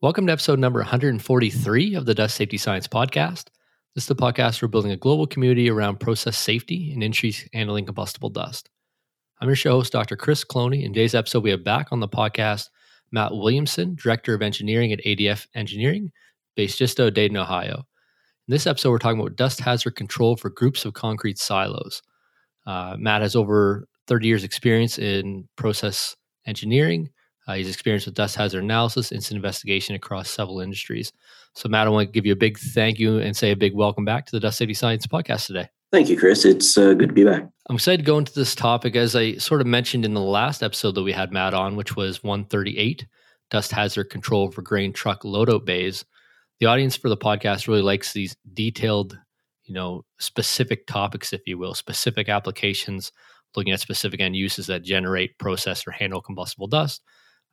Welcome to episode number 143 of the Dust Safety Science Podcast. This is the podcast for building a global community around process safety and industries handling combustible dust. I'm your show host, Dr. Chris Cloney. In today's episode, we have back on the podcast Matt Williamson, Director of Engineering at ADF Engineering, based just out of Dayton, Ohio. In this episode, we're talking about dust hazard control for groups of concrete silos. Uh, Matt has over 30 years' experience in process engineering, uh, he's experienced with dust hazard analysis, incident investigation across several industries. So, Matt, I want to give you a big thank you and say a big welcome back to the Dust Safety Science podcast today. Thank you, Chris. It's uh, good to be back. I'm excited to go into this topic as I sort of mentioned in the last episode that we had Matt on, which was 138 dust hazard control for grain truck loadout bays. The audience for the podcast really likes these detailed, you know, specific topics, if you will, specific applications, looking at specific end uses that generate, process, or handle combustible dust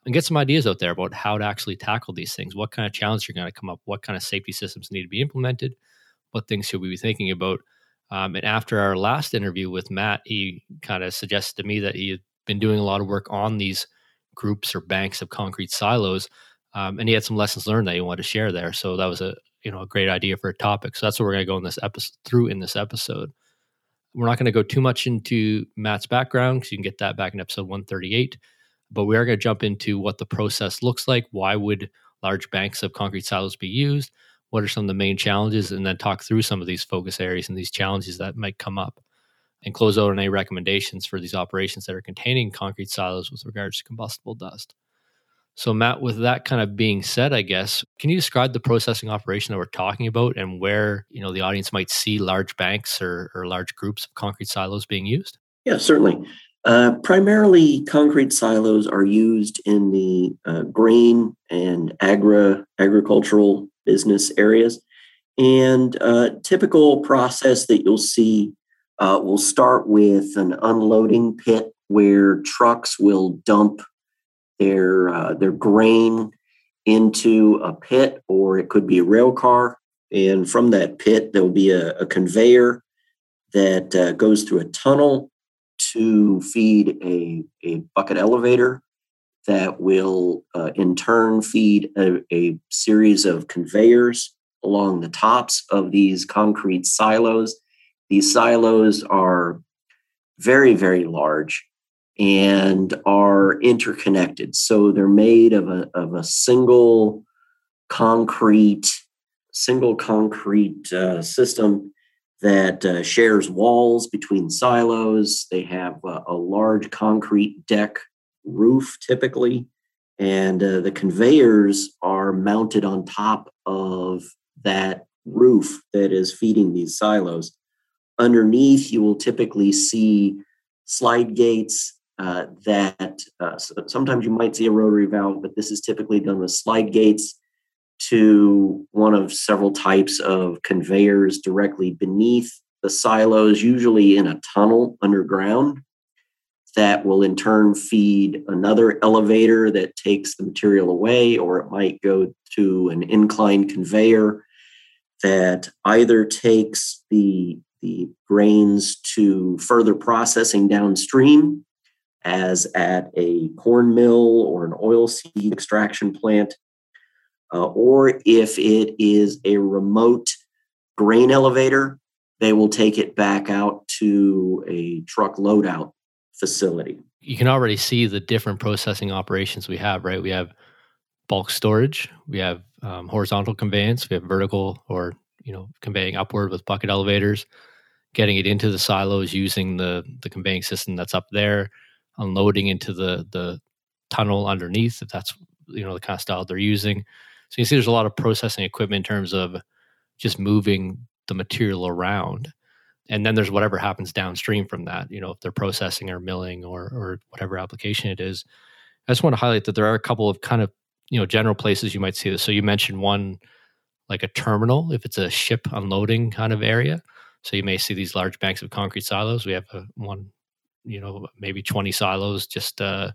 and get some ideas out there about how to actually tackle these things. What kind of challenge you're going to come up? What kind of safety systems need to be implemented? What things should we be thinking about? Um, and after our last interview with Matt, he kind of suggested to me that he had been doing a lot of work on these groups or banks of concrete silos, um, and he had some lessons learned that he wanted to share there. So that was a you know a great idea for a topic. So that's what we're going to go in this episode through in this episode. We're not going to go too much into Matt's background because you can get that back in episode 138 but we are going to jump into what the process looks like. Why would large banks of concrete silos be used? What are some of the main challenges? And then talk through some of these focus areas and these challenges that might come up and close out on any recommendations for these operations that are containing concrete silos with regards to combustible dust. So, Matt, with that kind of being said, I guess, can you describe the processing operation that we're talking about and where you know the audience might see large banks or, or large groups of concrete silos being used? Yeah, certainly. Uh, primarily, concrete silos are used in the uh, grain and agri agricultural business areas. And uh, typical process that you'll see uh, will start with an unloading pit where trucks will dump their uh, their grain into a pit, or it could be a rail car. And from that pit, there will be a, a conveyor that goes through a tunnel to feed a, a bucket elevator that will uh, in turn feed a, a, series of conveyors along the tops of these concrete silos. These silos are very, very large and are interconnected. So they're made of a, of a single concrete, single concrete uh, system that uh, shares walls between silos. They have uh, a large concrete deck roof typically, and uh, the conveyors are mounted on top of that roof that is feeding these silos. Underneath, you will typically see slide gates uh, that uh, sometimes you might see a rotary valve, but this is typically done with slide gates to one of several types of conveyors directly beneath the silos, usually in a tunnel underground, that will in turn feed another elevator that takes the material away, or it might go to an inclined conveyor that either takes the, the grains to further processing downstream, as at a corn mill or an oil seed extraction plant, uh, or if it is a remote grain elevator, they will take it back out to a truck loadout facility. You can already see the different processing operations we have, right? We have bulk storage, we have um, horizontal conveyance, we have vertical or you know conveying upward with bucket elevators, getting it into the silos using the the conveying system that's up there, unloading into the the tunnel underneath if that's you know the kind of style they're using so you see there's a lot of processing equipment in terms of just moving the material around. And then there's whatever happens downstream from that, you know, if they're processing or milling or or whatever application it is. I just want to highlight that there are a couple of kind of, you know, general places you might see this. So you mentioned one like a terminal, if it's a ship unloading kind of area. So you may see these large banks of concrete silos. We have a, one, you know, maybe 20 silos just uh,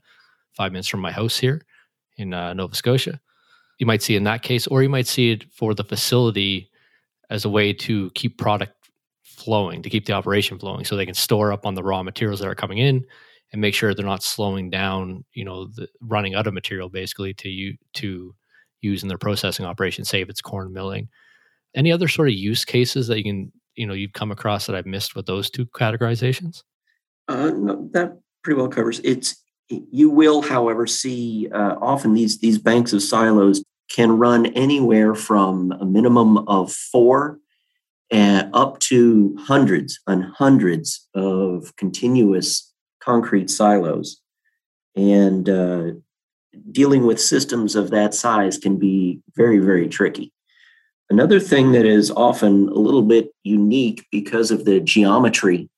five minutes from my house here in uh, Nova Scotia you might see in that case, or you might see it for the facility as a way to keep product flowing, to keep the operation flowing, so they can store up on the raw materials that are coming in and make sure they're not slowing down, you know, the running out of material basically to you to use in their processing operation, say if it's corn milling. Any other sort of use cases that you can, you know, you've come across that I've missed with those two categorizations? Uh, no, that pretty well covers it's you will however see uh, often these these banks of silos can run anywhere from a minimum of four uh, up to hundreds and hundreds of continuous concrete silos. And uh, dealing with systems of that size can be very very tricky. Another thing that is often a little bit unique because of the geometry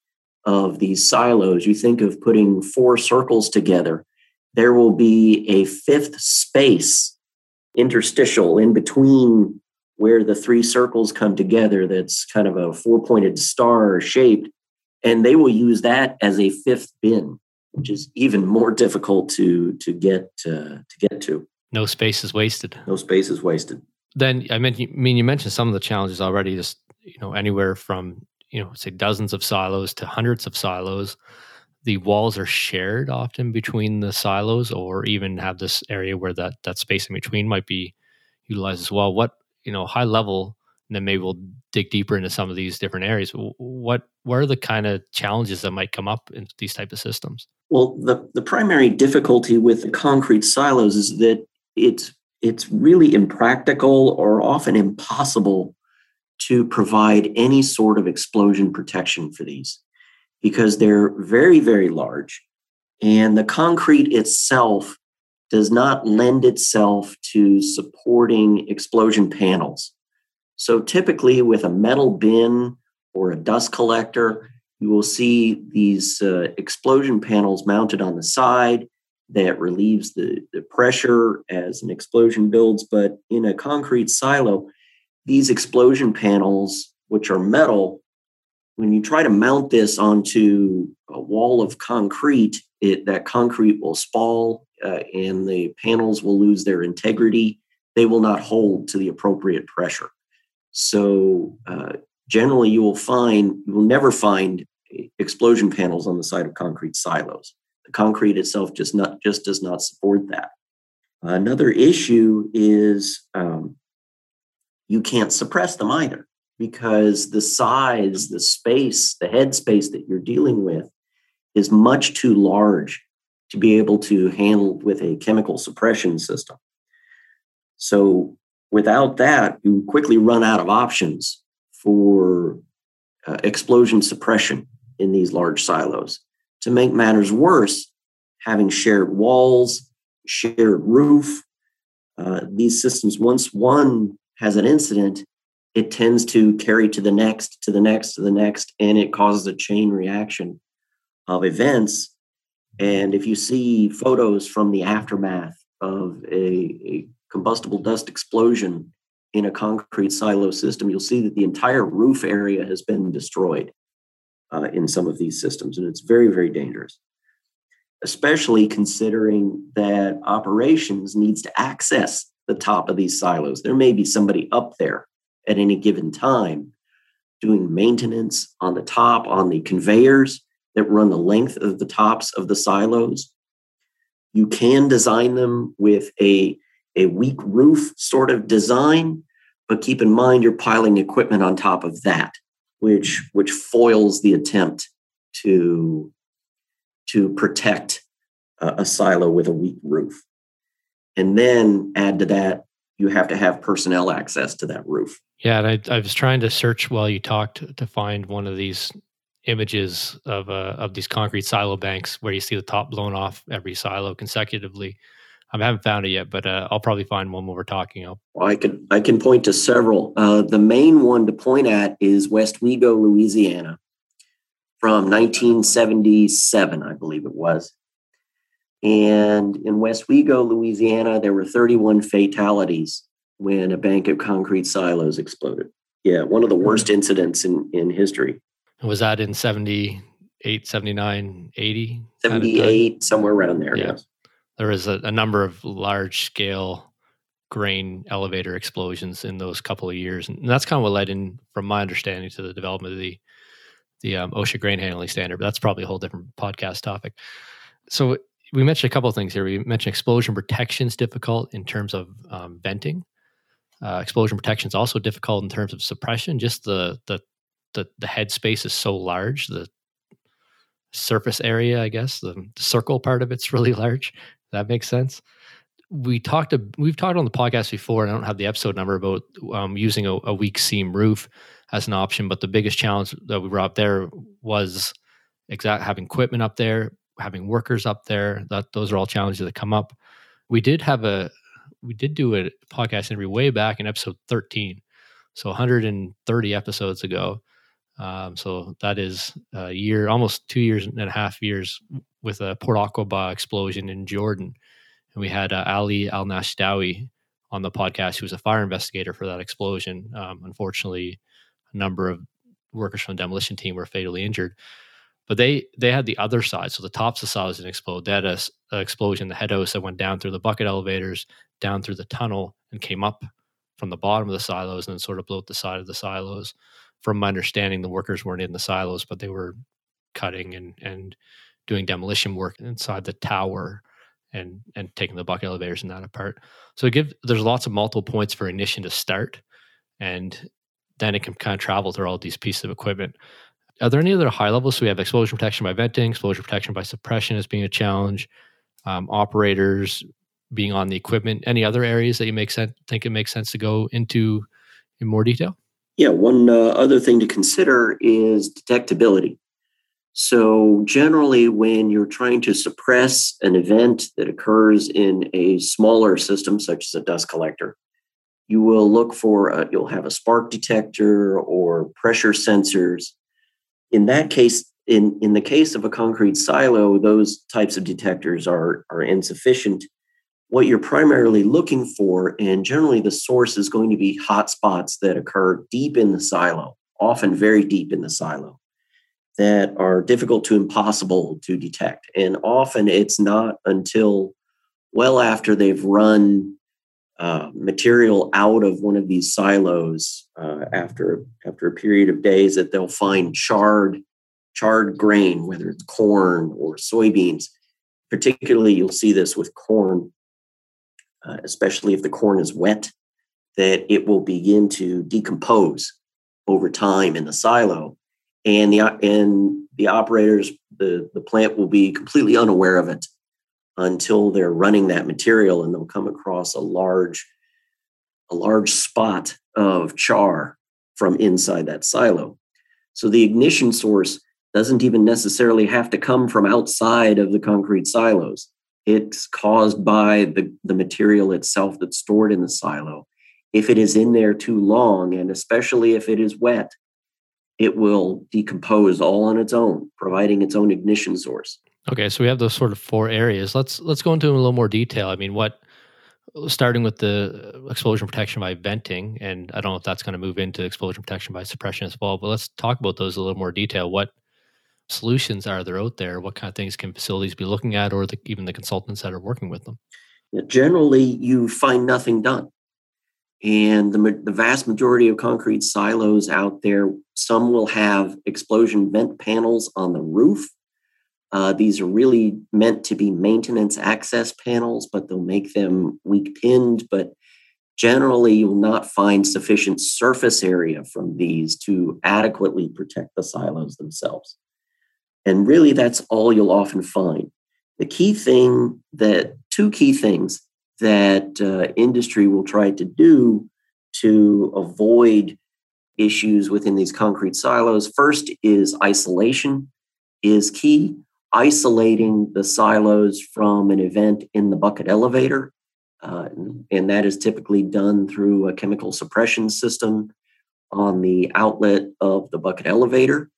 of these silos, you think of putting four circles together, there will be a fifth space interstitial in between where the three circles come together that's kind of a four pointed star shaped. And they will use that as a fifth bin, which is even more difficult to, to, get, uh, to get to. No space is wasted. No space is wasted. Then I mean, I mean, you mentioned some of the challenges already. Just you know, anywhere from you know, say dozens of silos to hundreds of silos. The walls are shared often between the silos, or even have this area where that that space in between might be utilized as well. What you know, high level, and then maybe we'll dig deeper into some of these different areas. What what are the kind of challenges that might come up in these type of systems? Well, the the primary difficulty with the concrete silos is that it's it's really impractical or often impossible to provide any sort of explosion protection for these because they're very, very large. And the concrete itself does not lend itself to supporting explosion panels. So typically, with a metal bin or a dust collector, you will see these uh, explosion panels mounted on the side that relieves the, the pressure as an explosion builds. But in a concrete silo, these explosion panels, which are metal, when you try to mount this onto a wall of concrete, it, that concrete will spall uh, and the panels will lose their integrity. They will not hold to the appropriate pressure. So, uh, generally, you will find, you will never find explosion panels on the side of concrete silos. The concrete itself just not just does not support that. Another issue is um, you can't suppress them either because the size, the space, the headspace that you're dealing with is much too large to be able to handle with a chemical suppression system. So, without that, you quickly run out of options for uh, explosion suppression in these large silos. To make matters worse, having shared walls, shared roof, uh, these systems, once one has an incident, it tends to carry to the next, to the next, to the next, and it causes a chain reaction of events. And if you see photos from the aftermath of a, a combustible dust explosion in a concrete silo system, you'll see that the entire roof area has been destroyed uh, in some of these systems. And it's very, very dangerous, especially considering that operations needs to access the top of these silos. There may be somebody up there at any given time doing maintenance on the top, on the conveyors that run the length of the tops of the silos. You can design them with a, a weak roof sort of design, but keep in mind you're piling equipment on top of that, which, which foils the attempt to, to protect a, a silo with a weak roof. And then add to that, you have to have personnel access to that roof. Yeah, and I, I was trying to search while you talked to find one of these images of uh, of these concrete silo banks where you see the top blown off every silo consecutively. I haven't found it yet, but uh, I'll probably find one when we're talking. Well, I can I can point to several. Uh, the main one to point at is Westwego, Louisiana, from 1977, I believe it was. And in Westwego, Louisiana, there were 31 fatalities when a bank of concrete silos exploded. Yeah, one of the worst incidents in, in history. Was that in 78, 79, 80? 78, somewhere around there, yeah. yes. There was a, a number of large scale grain elevator explosions in those couple of years. And that's kind of what led in, from my understanding, to the development of the the um, OSHA grain handling standard. But that's probably a whole different podcast topic. So we mentioned a couple of things here. We mentioned explosion protection is difficult in terms of um, venting. Uh, explosion protection is also difficult in terms of suppression. Just the the the, the head space is so large. The surface area, I guess, the, the circle part of it's really large. That makes sense. We talked. We've talked on the podcast before, and I don't have the episode number about um, using a, a weak seam roof as an option. But the biggest challenge that we brought up there was exact having equipment up there, having workers up there. That those are all challenges that come up. We did have a we did do a podcast interview way back in episode 13 so 130 episodes ago. Um, so that is a year almost two years and a half years with a port aqaba explosion in jordan. And we had uh, ali al nashdawi on the podcast who was a fire investigator for that explosion. Um, unfortunately a number of workers from the demolition team were fatally injured but they they had the other side. So the tops of the silos didn't explode they had a, a explosion the head house that went down through the bucket elevators down through the tunnel and came up from the bottom of the silos and then sort of blew up the side of the silos. From my understanding the workers weren't in the silos but they were cutting and and doing demolition work inside the tower and and taking the bucket elevators and that apart. So give there's lots of multiple points for ignition to start and then it can kind of travel through all these pieces of equipment are there any other high levels? So we have explosion protection by venting, explosion protection by suppression as being a challenge, um, operators being on the equipment. Any other areas that you make sense think it makes sense to go into in more detail? Yeah, one uh, other thing to consider is detectability. So, generally, when you're trying to suppress an event that occurs in a smaller system, such as a dust collector, you will look for, a, you'll have a spark detector or pressure sensors in that case, in, in the case of a concrete silo, those types of detectors are, are insufficient. What you're primarily looking for, and generally the source is going to be hot spots that occur deep in the silo, often very deep in the silo, that are difficult to impossible to detect. And often it's not until well after they've run uh, material out of one of these silos uh, after after a period of days that they'll find charred charred grain, whether it's corn or soybeans. Particularly, you'll see this with corn, uh, especially if the corn is wet, that it will begin to decompose over time in the silo, and the and the operators the the plant will be completely unaware of it until they're running that material and they'll come across a large a large spot of char from inside that silo. So the ignition source doesn't even necessarily have to come from outside of the concrete silos. It's caused by the, the material itself that's stored in the silo. If it is in there too long and especially if it is wet it will decompose all on its own providing its own ignition source Okay, so we have those sort of four areas. Let's let's go into a little more detail. I mean, what starting with the explosion protection by venting, and I don't know if that's going to move into explosion protection by suppression as well. But let's talk about those a little more detail. What solutions are there out there? What kind of things can facilities be looking at, or the, even the consultants that are working with them? Generally, you find nothing done. And the, the vast majority of concrete silos out there, some will have explosion vent panels on the roof uh, these are really meant to be maintenance access panels, but they'll make them weak pinned. But generally, you'll not find sufficient surface area from these to adequately protect the silos themselves. And really, that's all you'll often find. The key thing that, two key things that uh, industry will try to do to avoid issues within these concrete silos first is isolation is key isolating the silos from an event in the bucket elevator. Uh, and that is typically done through a chemical suppression system on the outlet of the bucket elevator.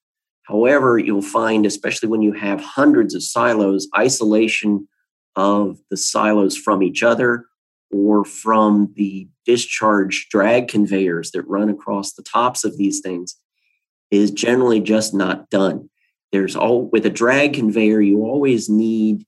However, you'll find, especially when you have hundreds of silos, isolation of the silos from each other or from the discharge drag conveyors that run across the tops of these things is generally just not done there's all with a drag conveyor you always need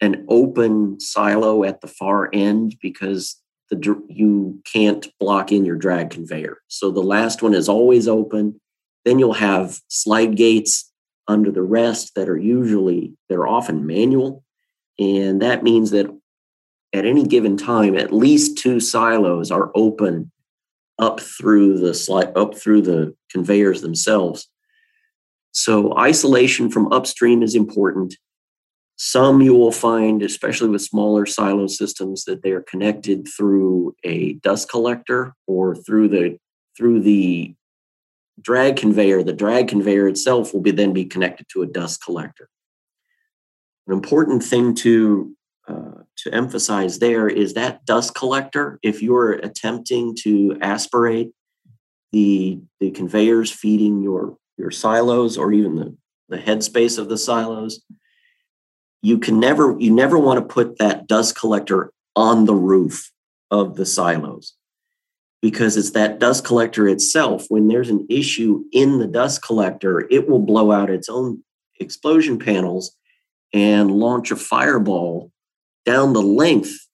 an open silo at the far end because the you can't block in your drag conveyor. So the last one is always open. Then you'll have slide gates under the rest that are usually they're often manual. And that means that at any given time, at least two silos are open up through the slide up through the conveyors themselves. So isolation from upstream is important. Some you will find, especially with smaller silo systems, that they are connected through a dust collector or through the through the drag conveyor. The drag conveyor itself will be then be connected to a dust collector. An important thing to uh, to emphasize there is that dust collector. If you're attempting to aspirate the the conveyors feeding your your silos or even the the headspace of the silos, you can never you never want to put that dust collector on the roof of the silos because it's that dust collector itself when there's an issue in the dust collector it will blow out its own explosion panels and launch a fireball down the length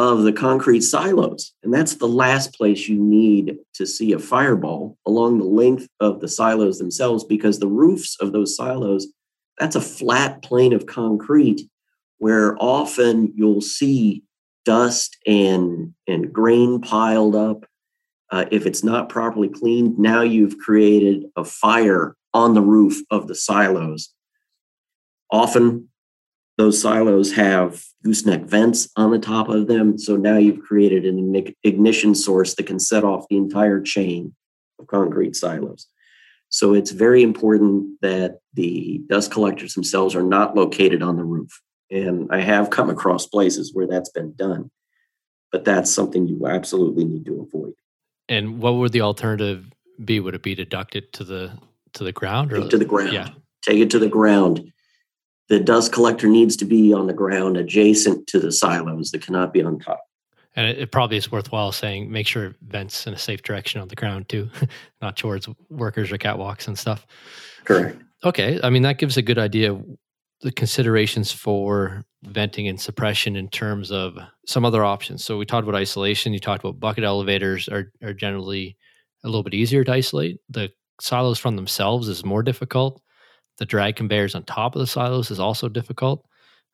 of the concrete silos. And that's the last place you need to see a fireball along the length of the silos themselves because the roofs of those silos that's a flat plane of concrete where often you'll see dust and and grain piled up. Uh, if it's not properly cleaned now you've created a fire on the roof of the silos. Often those silos have gooseneck vents on the top of them so now you've created an ignition source that can set off the entire chain of concrete silos so it's very important that the dust collectors themselves are not located on the roof. And I have come across places where that's been done, but that's something you absolutely need to avoid. And what would the alternative be? Would it be to duct it to the to the ground or to the ground? Yeah. Take it to the ground. The dust collector needs to be on the ground adjacent to the silos. That cannot be on top. And it, it, probably is worthwhile saying make sure vents in a safe direction on the ground too, not towards workers or catwalks and stuff. Correct. Okay. I mean, that gives a good idea of the considerations for venting and suppression in terms of some other options. So we talked about isolation. You talked about bucket elevators are, are generally a little bit easier to isolate. The silos from themselves is more difficult. The drag conveyors on top of the silos is also difficult.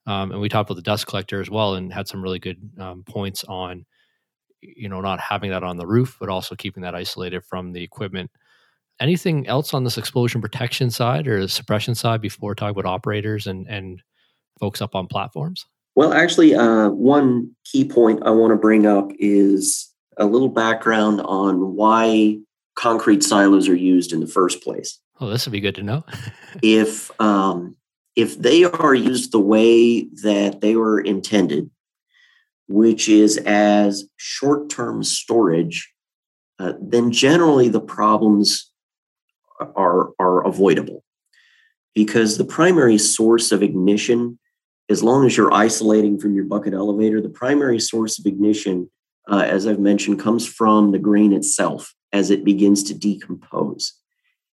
Um, and we talked about the dust collector as well and had some really good um, points on you know not having that on the roof but also keeping that isolated from the equipment. Anything else on this explosion protection side or the suppression side before talking about operators and and folks up on platforms? Well actually uh, one key point i want to bring up is a little background on why concrete silos are used in the first place oh this would be good to know if um, if they are used the way that they were intended, which is as short term storage, uh, then generally the problems are, are avoidable. Because the primary source of ignition, as long as you're isolating from your bucket elevator, the primary source of ignition, uh, as I've mentioned, comes from the grain itself as it begins to decompose.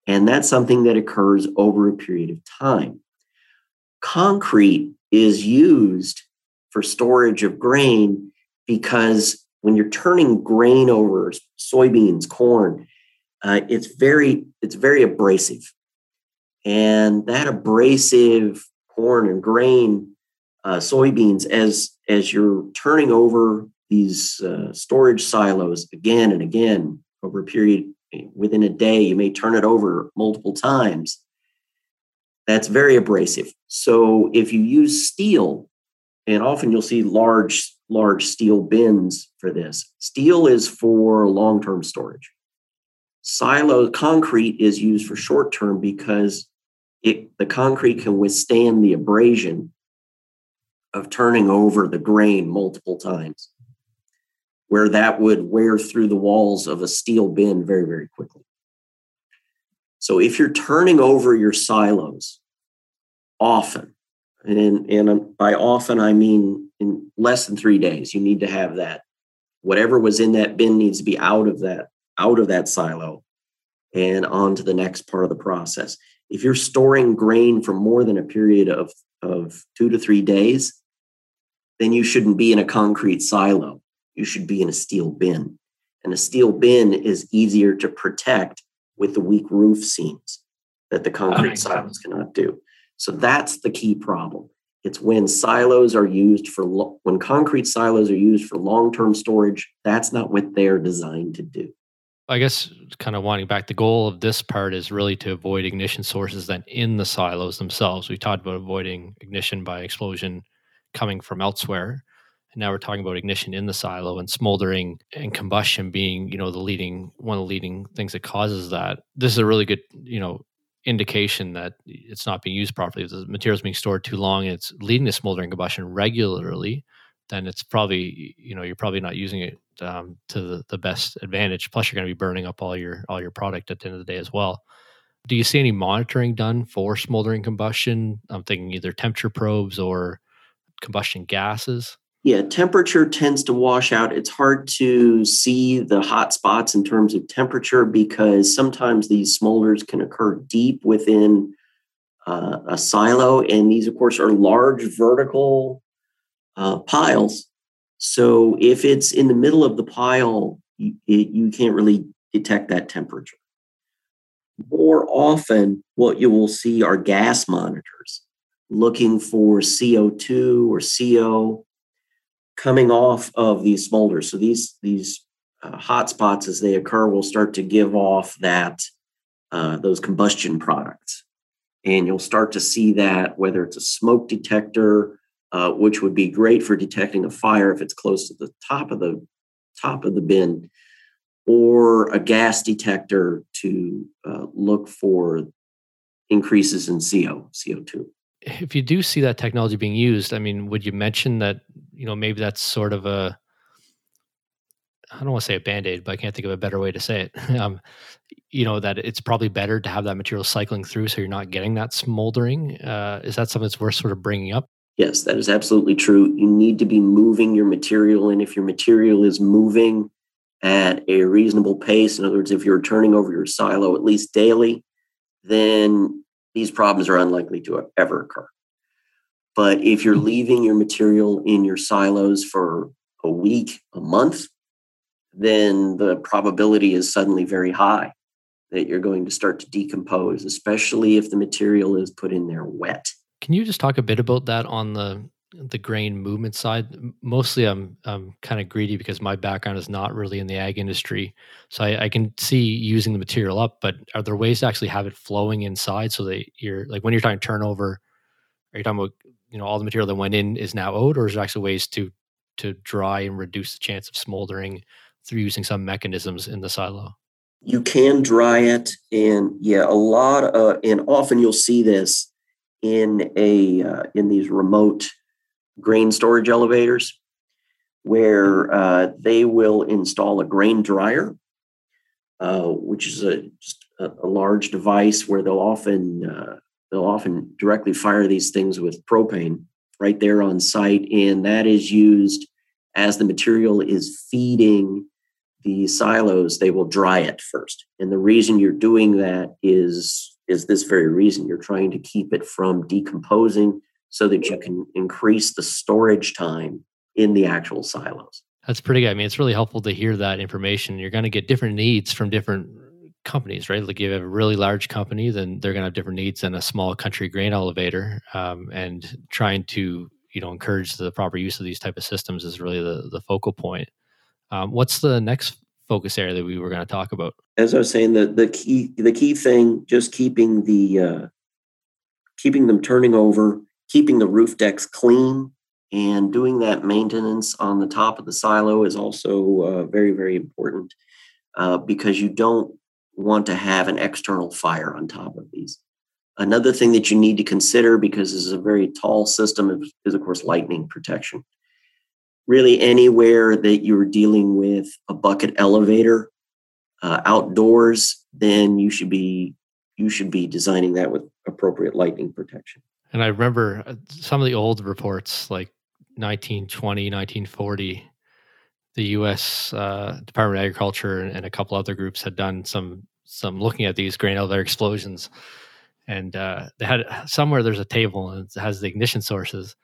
And that's something that occurs over a period of time. Concrete is used for storage of grain because when you're turning grain over soybeans corn uh, it's very it's very abrasive. And that abrasive corn and grain uh, soybeans as as you're turning over these uh, storage silos again and again over a period within a day you may turn it over multiple times that's very abrasive. So if you use steel, and often you'll see large, large steel bins for this. Steel is for long-term storage. Silo concrete is used for short-term because it the concrete can withstand the abrasion of turning over the grain multiple times, where that would wear through the walls of a steel bin very, very quickly. So if you're turning over your silos often, and, and by often I mean in less than three days, you need to have that. Whatever was in that bin needs to be out of that, out of that silo and on to the next part of the process. If you're storing grain for more than a period of, of two to three days, then you shouldn't be in a concrete silo. You should be in a steel bin. And a steel bin is easier to protect with the weak roof seams that the concrete silos cannot do. So that's the key problem. It's when silos are used for lo- when concrete silos are used for long-term storage. That's not what they're designed to do. I guess kind of winding back, the goal of this part is really to avoid ignition sources then in the silos themselves. We talked about avoiding ignition by explosion coming from elsewhere. And now we're talking about ignition in the silo and smoldering and combustion being, you know, the leading one of the leading things that causes that. This is a really good, you know, indication that it's not being used properly. If the material is being stored too long and it's leading to smoldering combustion regularly, then it's probably, you know, you're probably not using it um, to the, the best advantage. Plus, you're going to be burning up all your all your product at the end of the day as well. Do you see any monitoring done for smoldering combustion? I'm thinking either temperature probes or combustion gases. Yeah, temperature tends to wash out. It's hard to see the hot spots in terms of temperature because sometimes these smolders can occur deep within uh, a silo, and these, of course, are large vertical uh, piles. So if it's in the middle of the pile, you, it, you can't really detect that temperature. More often, what you will see are gas monitors looking for CO2 or CO coming off of these smolders. So these these uh, hot spots as they occur will start to give off that uh, those combustion products, and you'll start to see that whether it's a smoke detector, uh, which would be great for detecting a fire if it's close to the top of the top of the bin, or a gas detector to uh, look for increases in CO CO two if you do see that technology being used, I mean, would you mention that, you know, maybe that's sort of a, I don't want to say a band aid, but I can't think of a better way to say it. um, you know, that it's probably better to have that material cycling through so you're not getting that smoldering. Uh, is that something that's worth sort of bringing up? Yes, that is absolutely true. You need to be moving your material. And if your material is moving at a reasonable pace, in other words, if you're turning over your silo at least daily, then these problems are unlikely to ever occur. But if you're leaving your material in your silos for a week, a month, then the probability is suddenly very high that you're going to start to decompose, especially if the material is put in there wet. Can you just talk a bit about that on the the grain movement side. Mostly i'm i'm kind of greedy because my background is not really in the ag industry. So I, I, can see using the material up but are there ways to actually have it flowing inside so that you're like when you're talking turnover are you talking about you know all the material that went in is now owed or is there actually ways to to dry and reduce the chance of smoldering through using some mechanisms in the silo? You can dry it and yeah a lot of and often you'll see this in a uh, in these remote grain storage elevators where uh, they will install a grain dryer, uh, which is a, a, a, large device where they'll often uh, they'll often directly fire these things with propane right there on site, and that is used as the material is feeding the silos. They will dry it first, and the reason you're doing that is is this very reason. You're trying to keep it from decomposing so that you can increase the storage time in the actual silos. That's pretty good. I mean, it's really helpful to hear that information. You're going to get different needs from different companies, right? Like you have a really large company, then they're going to have different needs than a small country grain elevator. Um, and trying to, you know, encourage the proper use of these type of systems is really the, the focal point. Um, what's the next focus area that we were going to talk about? As I was saying, the the key the key thing, just keeping the uh, keeping them turning over keeping the roof decks clean and doing that maintenance on the top of the silo is also uh, very, very important uh, because you don't want to have an external fire on top of these. Another thing that you need to consider, because this is a very tall system, is, of course lightning protection. Really, anywhere that you're dealing with a bucket elevator uh, outdoors, then you should be you should be designing that with appropriate lightning protection. And I remember uh, some of the old reports, like 1920, 1940, the U.S. Uh, Department of Agriculture and, a couple other groups had done some some looking at these grain elevator explosions, and uh, they had somewhere there's a table and it has the ignition sources,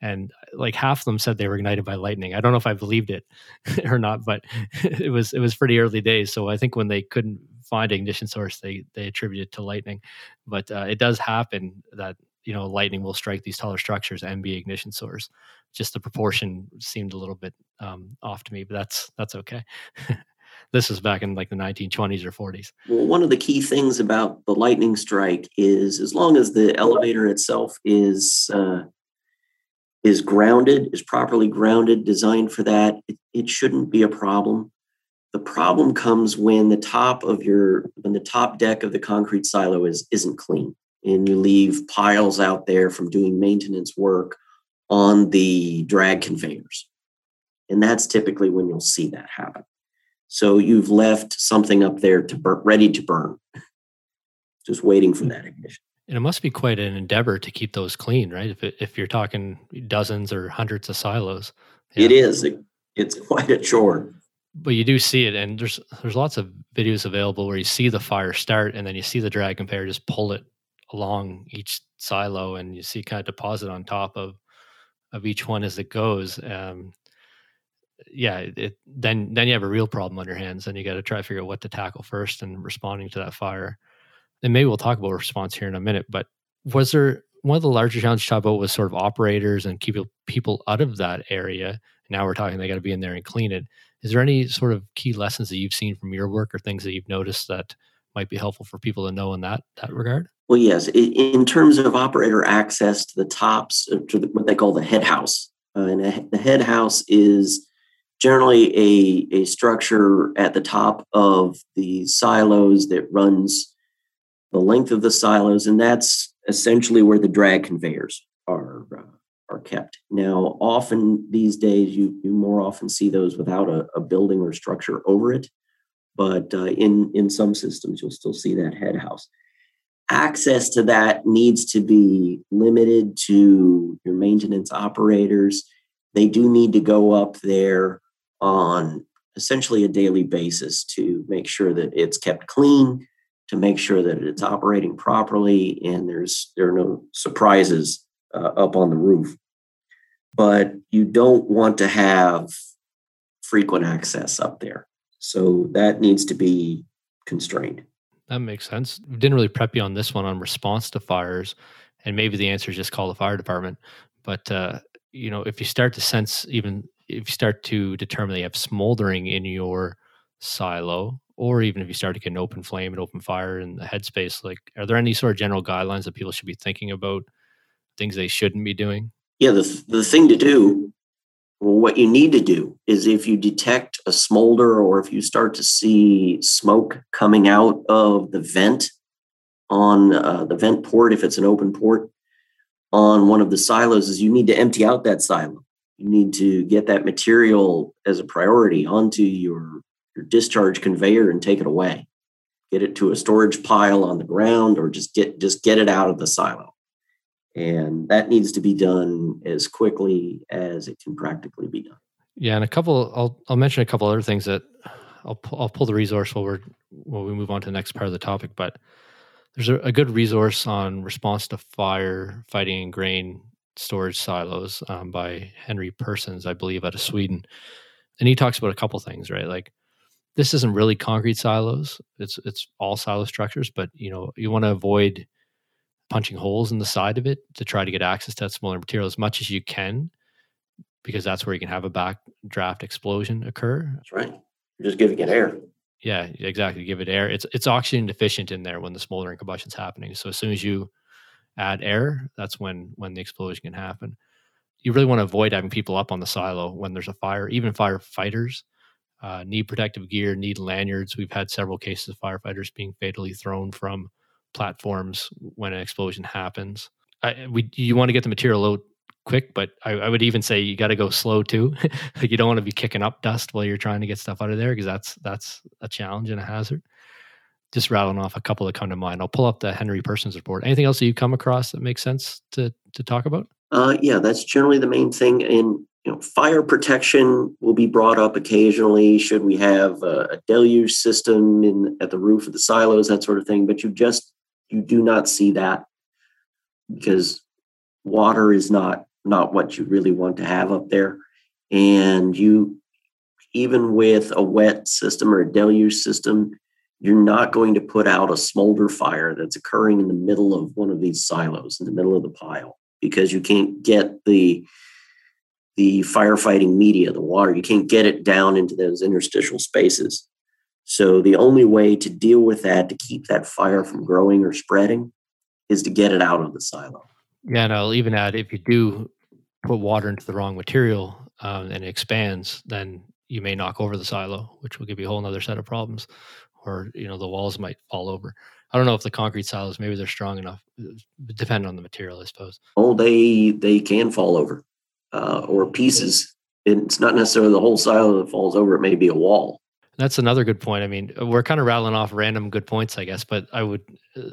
and like half of them said they were ignited by lightning. I don't know if I believed it or not, but it was it was pretty early days. So I think when they couldn't find ignition source, they they attributed it to lightning. But uh, it does happen that you know lightning will strike these taller structures and be ignition source. Just the proportion seemed a little bit um, off to me, but that's that's okay. this is back in like the 1920s or 40s. Well, one of the key things about the lightning strike is as long as the elevator itself is uh, is grounded, is properly grounded, designed for that, it, it shouldn't be a problem. The problem comes when the top of your when the top deck of the concrete silo is isn't clean and you leave piles out there from doing maintenance work on the drag conveyors. And that's typically when you'll see that happen. So you've left something up there to burn, ready to burn, just waiting for that ignition. And it must be quite an endeavor to keep those clean, right? If it, if you're talking dozens or hundreds of silos, yeah. it is. It, it's quite a chore but you do see it and there's there's lots of videos available where you see the fire start and then you see the drag conveyor just pull it along each silo and you see kind of deposit on top of of each one as it goes um yeah it then then you have a real problem on your hands and you got to try to figure out what to tackle first and responding to that fire. And maybe we'll talk about response here in a minute but was there one of the larger challenges you talked about was sort of operators and keep people out of that area. Now we're talking they got to be in there and clean it. Is there any sort of key lessons that you've seen from your work or things that you've noticed that might be helpful for people to know in that that regard? Well, yes. In terms of operator access to the tops, uh, to the, what they call the head house, uh, and a, the head house is generally a, a structure at the top of the silos that runs the length of the silos, and that's essentially where the drag conveyors are uh, are kept. Now, often these days, you, you more often see those without a, a building or structure over it, but uh, in, in some systems, you'll still see that head house. Access to that needs to be limited to your maintenance operators. They do need to go up there on essentially a daily basis to make sure that it's kept clean, to make sure that it's operating properly, and there's there are no surprises uh, up on the roof. But you don't want to have frequent access up there. So that needs to be constrained. That makes sense. Didn't really prep you on this one on response to fires, and maybe the answer is just call the fire department. But uh, you know, if you start to sense, even if you start to determine that you have smoldering in your silo, or even if you start to get an open flame and open fire in the headspace, like, are there any sort of general guidelines that people should be thinking about things they shouldn't be doing? Yeah, the, the thing to do, well, what you need to do is if you detect a smolder or if you start to see smoke coming out of the vent on uh, the vent port, if it's an open port on one of the silos, is you need to empty out that silo. You need to get that material as a priority onto your, your discharge conveyor and take it away. Get it to a storage pile on the ground or just get just get it out of the silo and that needs to be done as quickly as it can practically be done. Yeah, and a couple. I'll I'll mention a couple other things that I'll I'll pull the resource while we're while we move on to the next part of the topic. But there's a, a good resource on response to fire fighting in grain storage silos um, by Henry Persons, I believe, out of Sweden, and he talks about a couple things, right? Like this isn't really concrete silos; it's it's all silo structures, but you know you want to avoid punching holes in the side of it to try to get access to that smaller material as much as you can, because that's where you can have a backdraft explosion occur. That's right. You're just giving it air. Yeah, exactly. Give it air. It's it's oxygen deficient in there when the smoldering combustion is happening. So as soon as you add air, that's when when the explosion can happen. You really want to avoid having people up on the silo when there's a fire. Even firefighters uh, need protective gear, need lanyards. We've had several cases of firefighters being fatally thrown from platforms when an explosion happens. I, we you want to get the material out quick, but I, I would even say you got to go slow too. like you don't want to be kicking up dust while you're trying to get stuff out of there because that's that's a challenge and a hazard. Just rattling off a couple that come to mind. I'll pull up the Henry Persons report. Anything else that you come across that makes sense to to talk about? Uh, yeah, that's generally the main thing. And you know, fire protection will be brought up occasionally. Should we have a, a deluge system in at the roof of the silos, that sort of thing? But you just you do not see that because water is not not what you really want to have up there and you even with a wet system or a deluge system you're not going to put out a smolder fire that's occurring in the middle of one of these silos, in the middle of the pile, because you can't get the the firefighting media, the water, you can't get it down into those interstitial spaces. So the only way to deal with that to keep that fire from growing or spreading is to get it out of the silo. Yeah, and I'll even add if you do put water into the wrong material um, and it expands, then you may knock over the silo, which will give you a whole other set of problems. Or you know the walls might fall over. I don't know if the concrete silos maybe they're strong enough. depending on the material, I suppose. Oh, they they can fall over, uh, or pieces. It's not necessarily the whole silo that falls over. It may be a wall. That's another good point. I mean, we're kind of rattling off random good points, I guess. But I would,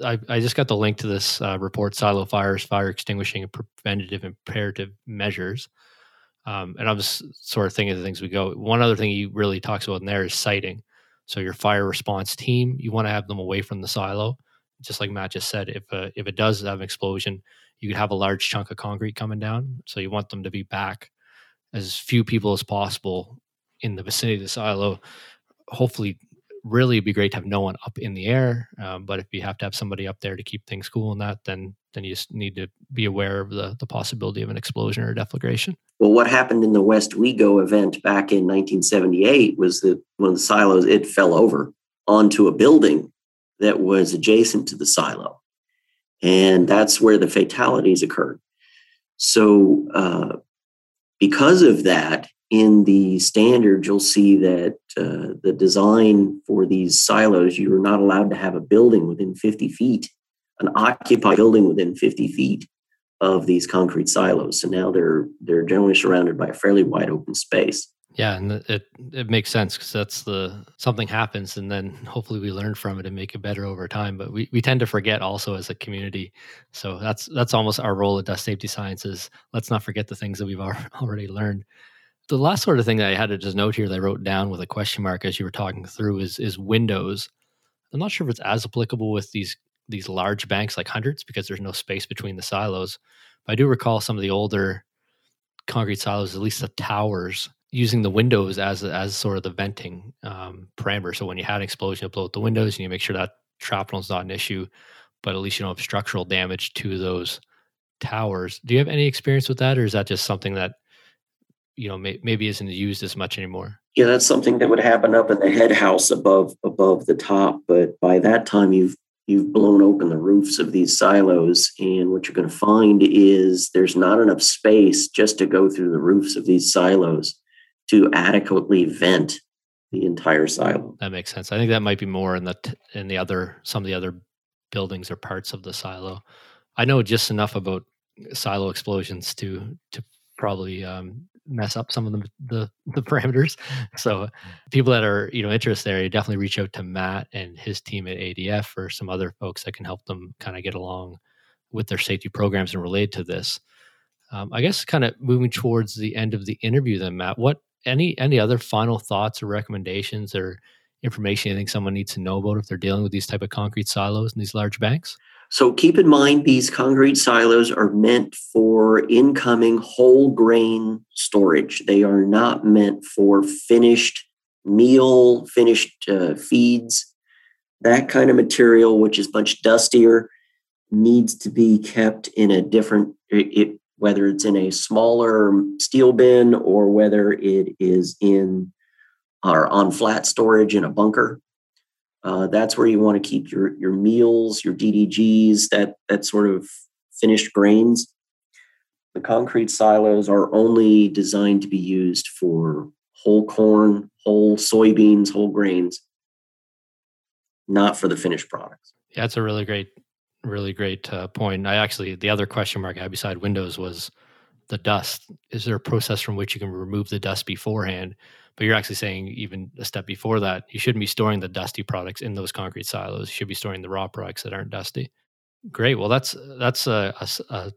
I, I just got the link to this uh, report: silo fires, fire extinguishing, and preventative imperative measures. Um, and I'm just sort of thinking of the things we go. One other thing he really talks about in there is siting. So your fire response team, you want to have them away from the silo. Just like Matt just said, if a, if it does have an explosion, you could have a large chunk of concrete coming down. So you want them to be back as few people as possible in the vicinity of the silo hopefully really it'd be great to have no one up in the air. Um, but if you have to have somebody up there to keep things cool and that, then then you just need to be aware of the the possibility of an explosion or deflagration. Well, what happened in the Westwego event back in 1978 was that one of the silos it fell over onto a building that was adjacent to the silo, and that's where the fatalities occurred. So, uh, because of that, in the standard, you'll see that uh, the design for these silos, you're not allowed to have a building within 50 feet, an occupied building within 50 feet of these concrete silos. So now they're they're generally surrounded by a fairly wide open space. Yeah, and it it makes sense because that's the something happens, and then hopefully we learn from it and make it better over time. But we, we tend to forget also as a community, so that's that's almost our role at Dust Safety Sciences. Let's not forget the things that we've already learned the last sort of thing that I had to just note here that I wrote down with a question mark as you were talking through is is Windows. I'm not sure if it's as applicable with these these large banks like hundreds because there's no space between the silos. But I do recall some of the older concrete silos, at least the towers, using the windows as as sort of the venting um, parameter. So when you had an explosion, you blow out the windows and you make sure that shrapnel is not an issue, but at least you don't have structural damage to those towers. Do you have any experience with that, or is that just something that you know may, maybe isn't used as much anymore. Yeah that's something that would happen up in the head house above above the top but by that time you've you've blown open the roofs of these silos and what you're going to find is there's not enough space just to go through the roofs of these silos to adequately vent the entire silo. That makes sense. I think that might be more in the in the other some of the other buildings or parts of the silo. I know just enough about silo explosions to to probably um, mess up some of the, the, the parameters. So people that are you know interested there, definitely reach out to Matt and his team at ADF or some other folks that can help them kind of get along with their safety programs and relate to this. Um, I guess kind of moving towards the end of the interview, then Matt, what any any other final thoughts or recommendations or information you think someone needs to know about if they're dealing with these type of concrete silos in these large banks? So keep in mind these concrete silos are meant for incoming whole grain storage. They are not meant for finished meal, finished uh, feeds. That kind of material, which is much dustier, needs to be kept in a different, it, whether it's in a smaller steel bin or whether it is in or on flat storage in a bunker. Uh, that's where you want to keep your your meals, your DDGs, that that sort of finished grains. The concrete silos are only designed to be used for whole corn, whole soybeans, whole grains, not for the finished products. Yeah, that's a really great, really great uh, point. I actually, the other question mark I had beside Windows was the dust. Is there a process from which you can remove the dust beforehand? But you're actually saying even a step before that, you shouldn't be storing the dusty products in those concrete silos. You should be storing the raw products that aren't dusty. Great. Well, that's that's a, a, a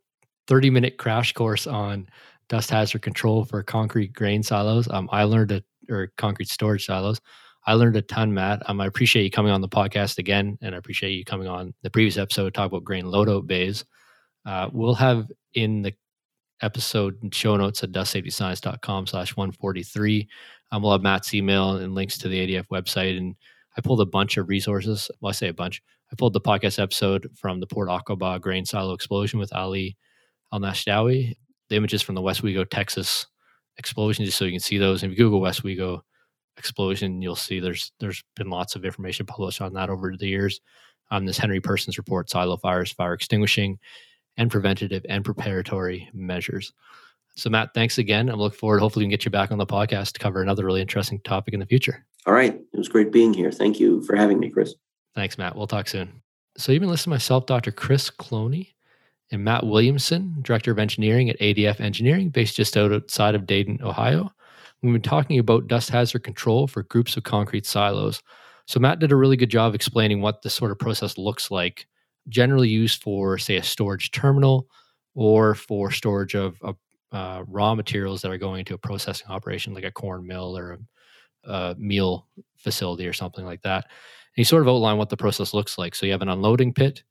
30 minute crash course on dust hazard control for concrete grain silos. Um, I learned a or concrete storage silos. I learned a ton, Matt. Um, I appreciate you coming on the podcast again, and I appreciate you coming on the previous episode to talk about grain loadout bays. Uh, we'll have in the episode show notes at dustsafetyscience.com slash 143 um, we'll have Matt's email and links to the ADF website. And I pulled a bunch of resources. Well, I say a bunch. I pulled the podcast episode from the Port Aqaba grain silo explosion with Ali Al Nashdawi, the images from the Westwego, Texas explosion, just so you can see those. And if you Google Westwego explosion, you'll see there's there's been lots of information published on that over the years. On this Henry Persson report, silo fires, fire extinguishing, and preventative and preparatory measures. So, Matt, thanks again. I'm looking forward. Hopefully, we can get you back on the podcast to cover another really interesting topic in the future. All right. It was great being here. Thank you for having me, Chris. Thanks, Matt. We'll talk soon. So, you've been listening to myself, Dr. Chris Cloney, and Matt Williamson, Director of Engineering at ADF Engineering, based just outside of Dayton, Ohio. We've been talking about dust hazard control for groups of concrete silos. So, Matt did a really good job explaining what this sort of process looks like, generally used for, say, a storage terminal or for storage of, of uh, raw materials that are going into a processing operation like a corn mill or a, a meal facility or something like that. And you sort of outline what the process looks like. So you have an unloading pit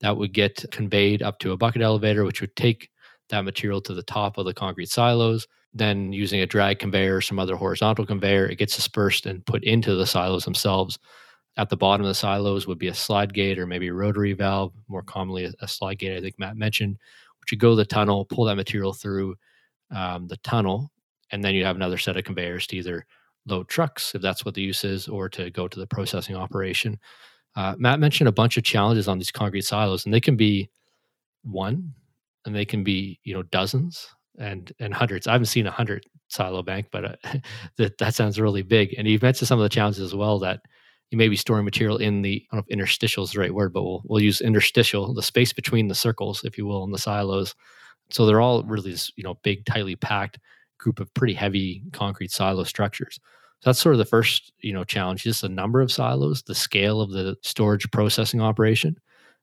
that would get conveyed up to a bucket elevator, which would take that material to the top of the concrete silos. Then, using a drag conveyor or some other horizontal conveyor, it gets dispersed and put into the silos themselves. At the bottom of the silos would be a slide gate or maybe a rotary valve, more commonly a, slide gate, I think Matt mentioned, which would go to the tunnel, pull that material through um, the tunnel, and then you have another set of conveyors to either load trucks if that's what the use is, or to go to the processing operation. Uh, Matt mentioned a bunch of challenges on these concrete silos, and they can be one, and they can be you know dozens and and hundreds. I haven't seen a hundred silo bank, but uh, that that sounds really big. And you've mentioned some of the challenges as well that you may be storing material in the I don't know if interstitial is the right word, but we'll we'll use interstitial, the space between the circles, if you will, in the silos. So they're all really this, you know, big, tightly packed group of pretty heavy concrete silo structures. So that's sort of the first, you know, challenge, just the number of silos, the scale of the storage processing operation.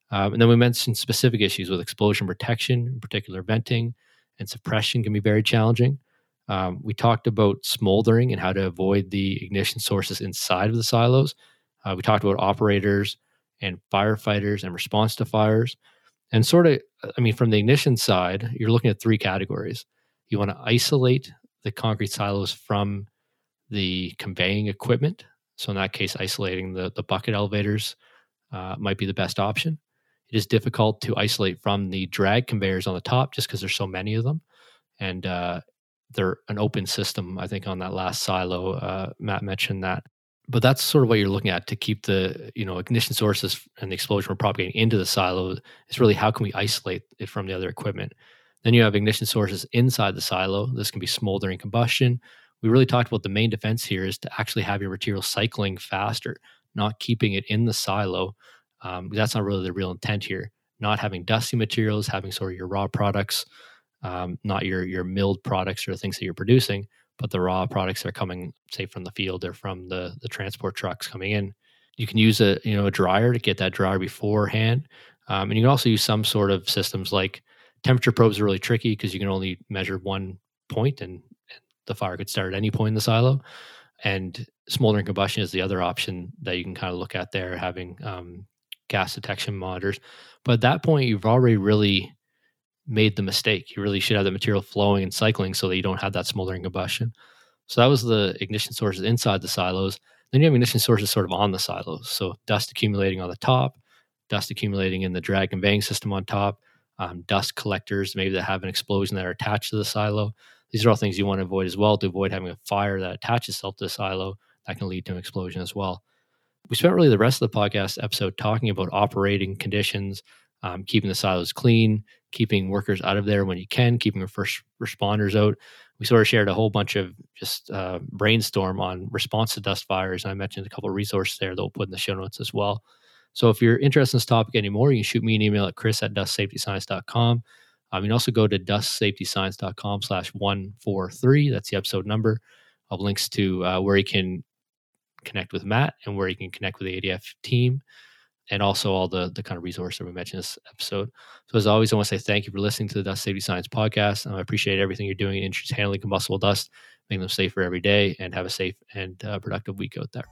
Um, and then we mentioned specific issues with explosion protection, in particular venting and suppression can be very challenging. Um, we talked about smoldering and how to avoid the ignition sources inside of the silos. Uh, we talked about operators and firefighters and response to fires. And sort of, I mean, from the ignition side, you're looking at three categories. You want to isolate the concrete silos from the conveying equipment. So in that case, isolating the, the bucket elevators uh, might be the best option. It is difficult to isolate from the drag conveyors on the top just because there's so many of them. And uh, they're an open system, I think, on that last silo. Uh, Matt mentioned that but that's sort of what you're looking at to keep the you know ignition sources and the explosion from propagating into the silo is really how can we isolate it from the other equipment. Then you have ignition sources inside the silo. This can be smoldering combustion. We really talked about the main defense here is to actually have your material cycling faster not keeping it in the silo. Um, that's not really the real intent here. Not having dusty materials having sort of your raw products um, not your your milled products or things that you're producing but the raw products are coming, say, from the field or from the the transport trucks coming in. You can use a you know a dryer to get that dryer beforehand, um, and you can also use some sort of systems like temperature probes are really tricky because you can only measure one point, and, and the fire could start at any point in the silo. And smoldering combustion is the other option that you can kind of look at there, having um, gas detection monitors. But at that point, you've already really made the mistake. You really should have the material flowing and cycling so that you don't have that smoldering combustion. So that was the ignition sources inside the silos. Then you have ignition sources sort of on the silos. So dust accumulating on the top, dust accumulating in the drag conveying system on top, um, dust collectors maybe that have an explosion that are attached to the silo. These are all things you want to avoid as well to avoid having a fire that attaches itself to the silo that can lead to an explosion as well. We spent really the rest of the podcast episode talking about operating conditions, um, keeping the silos clean, keeping workers out of there when you can, keeping first responders out. We sort of shared a whole bunch of just uh, brainstorm on response to dust fires. And I mentioned a couple of resources there that we'll put in the show notes as well. So if you're interested in this topic anymore, you can shoot me an email at chris at dustsafetyscience.com. Um, you can also go to dustsafetyscience.com slash 143. That's the episode number of links to uh, where you can connect with Matt and where you can connect with the ADF team and also all the the kind of resources that we mentioned this episode. So as always, I want to say thank you for listening to the Dust Safety Science podcast. I appreciate everything you're doing in handling combustible dust, making them safer every day, and have a safe and uh, productive week out there.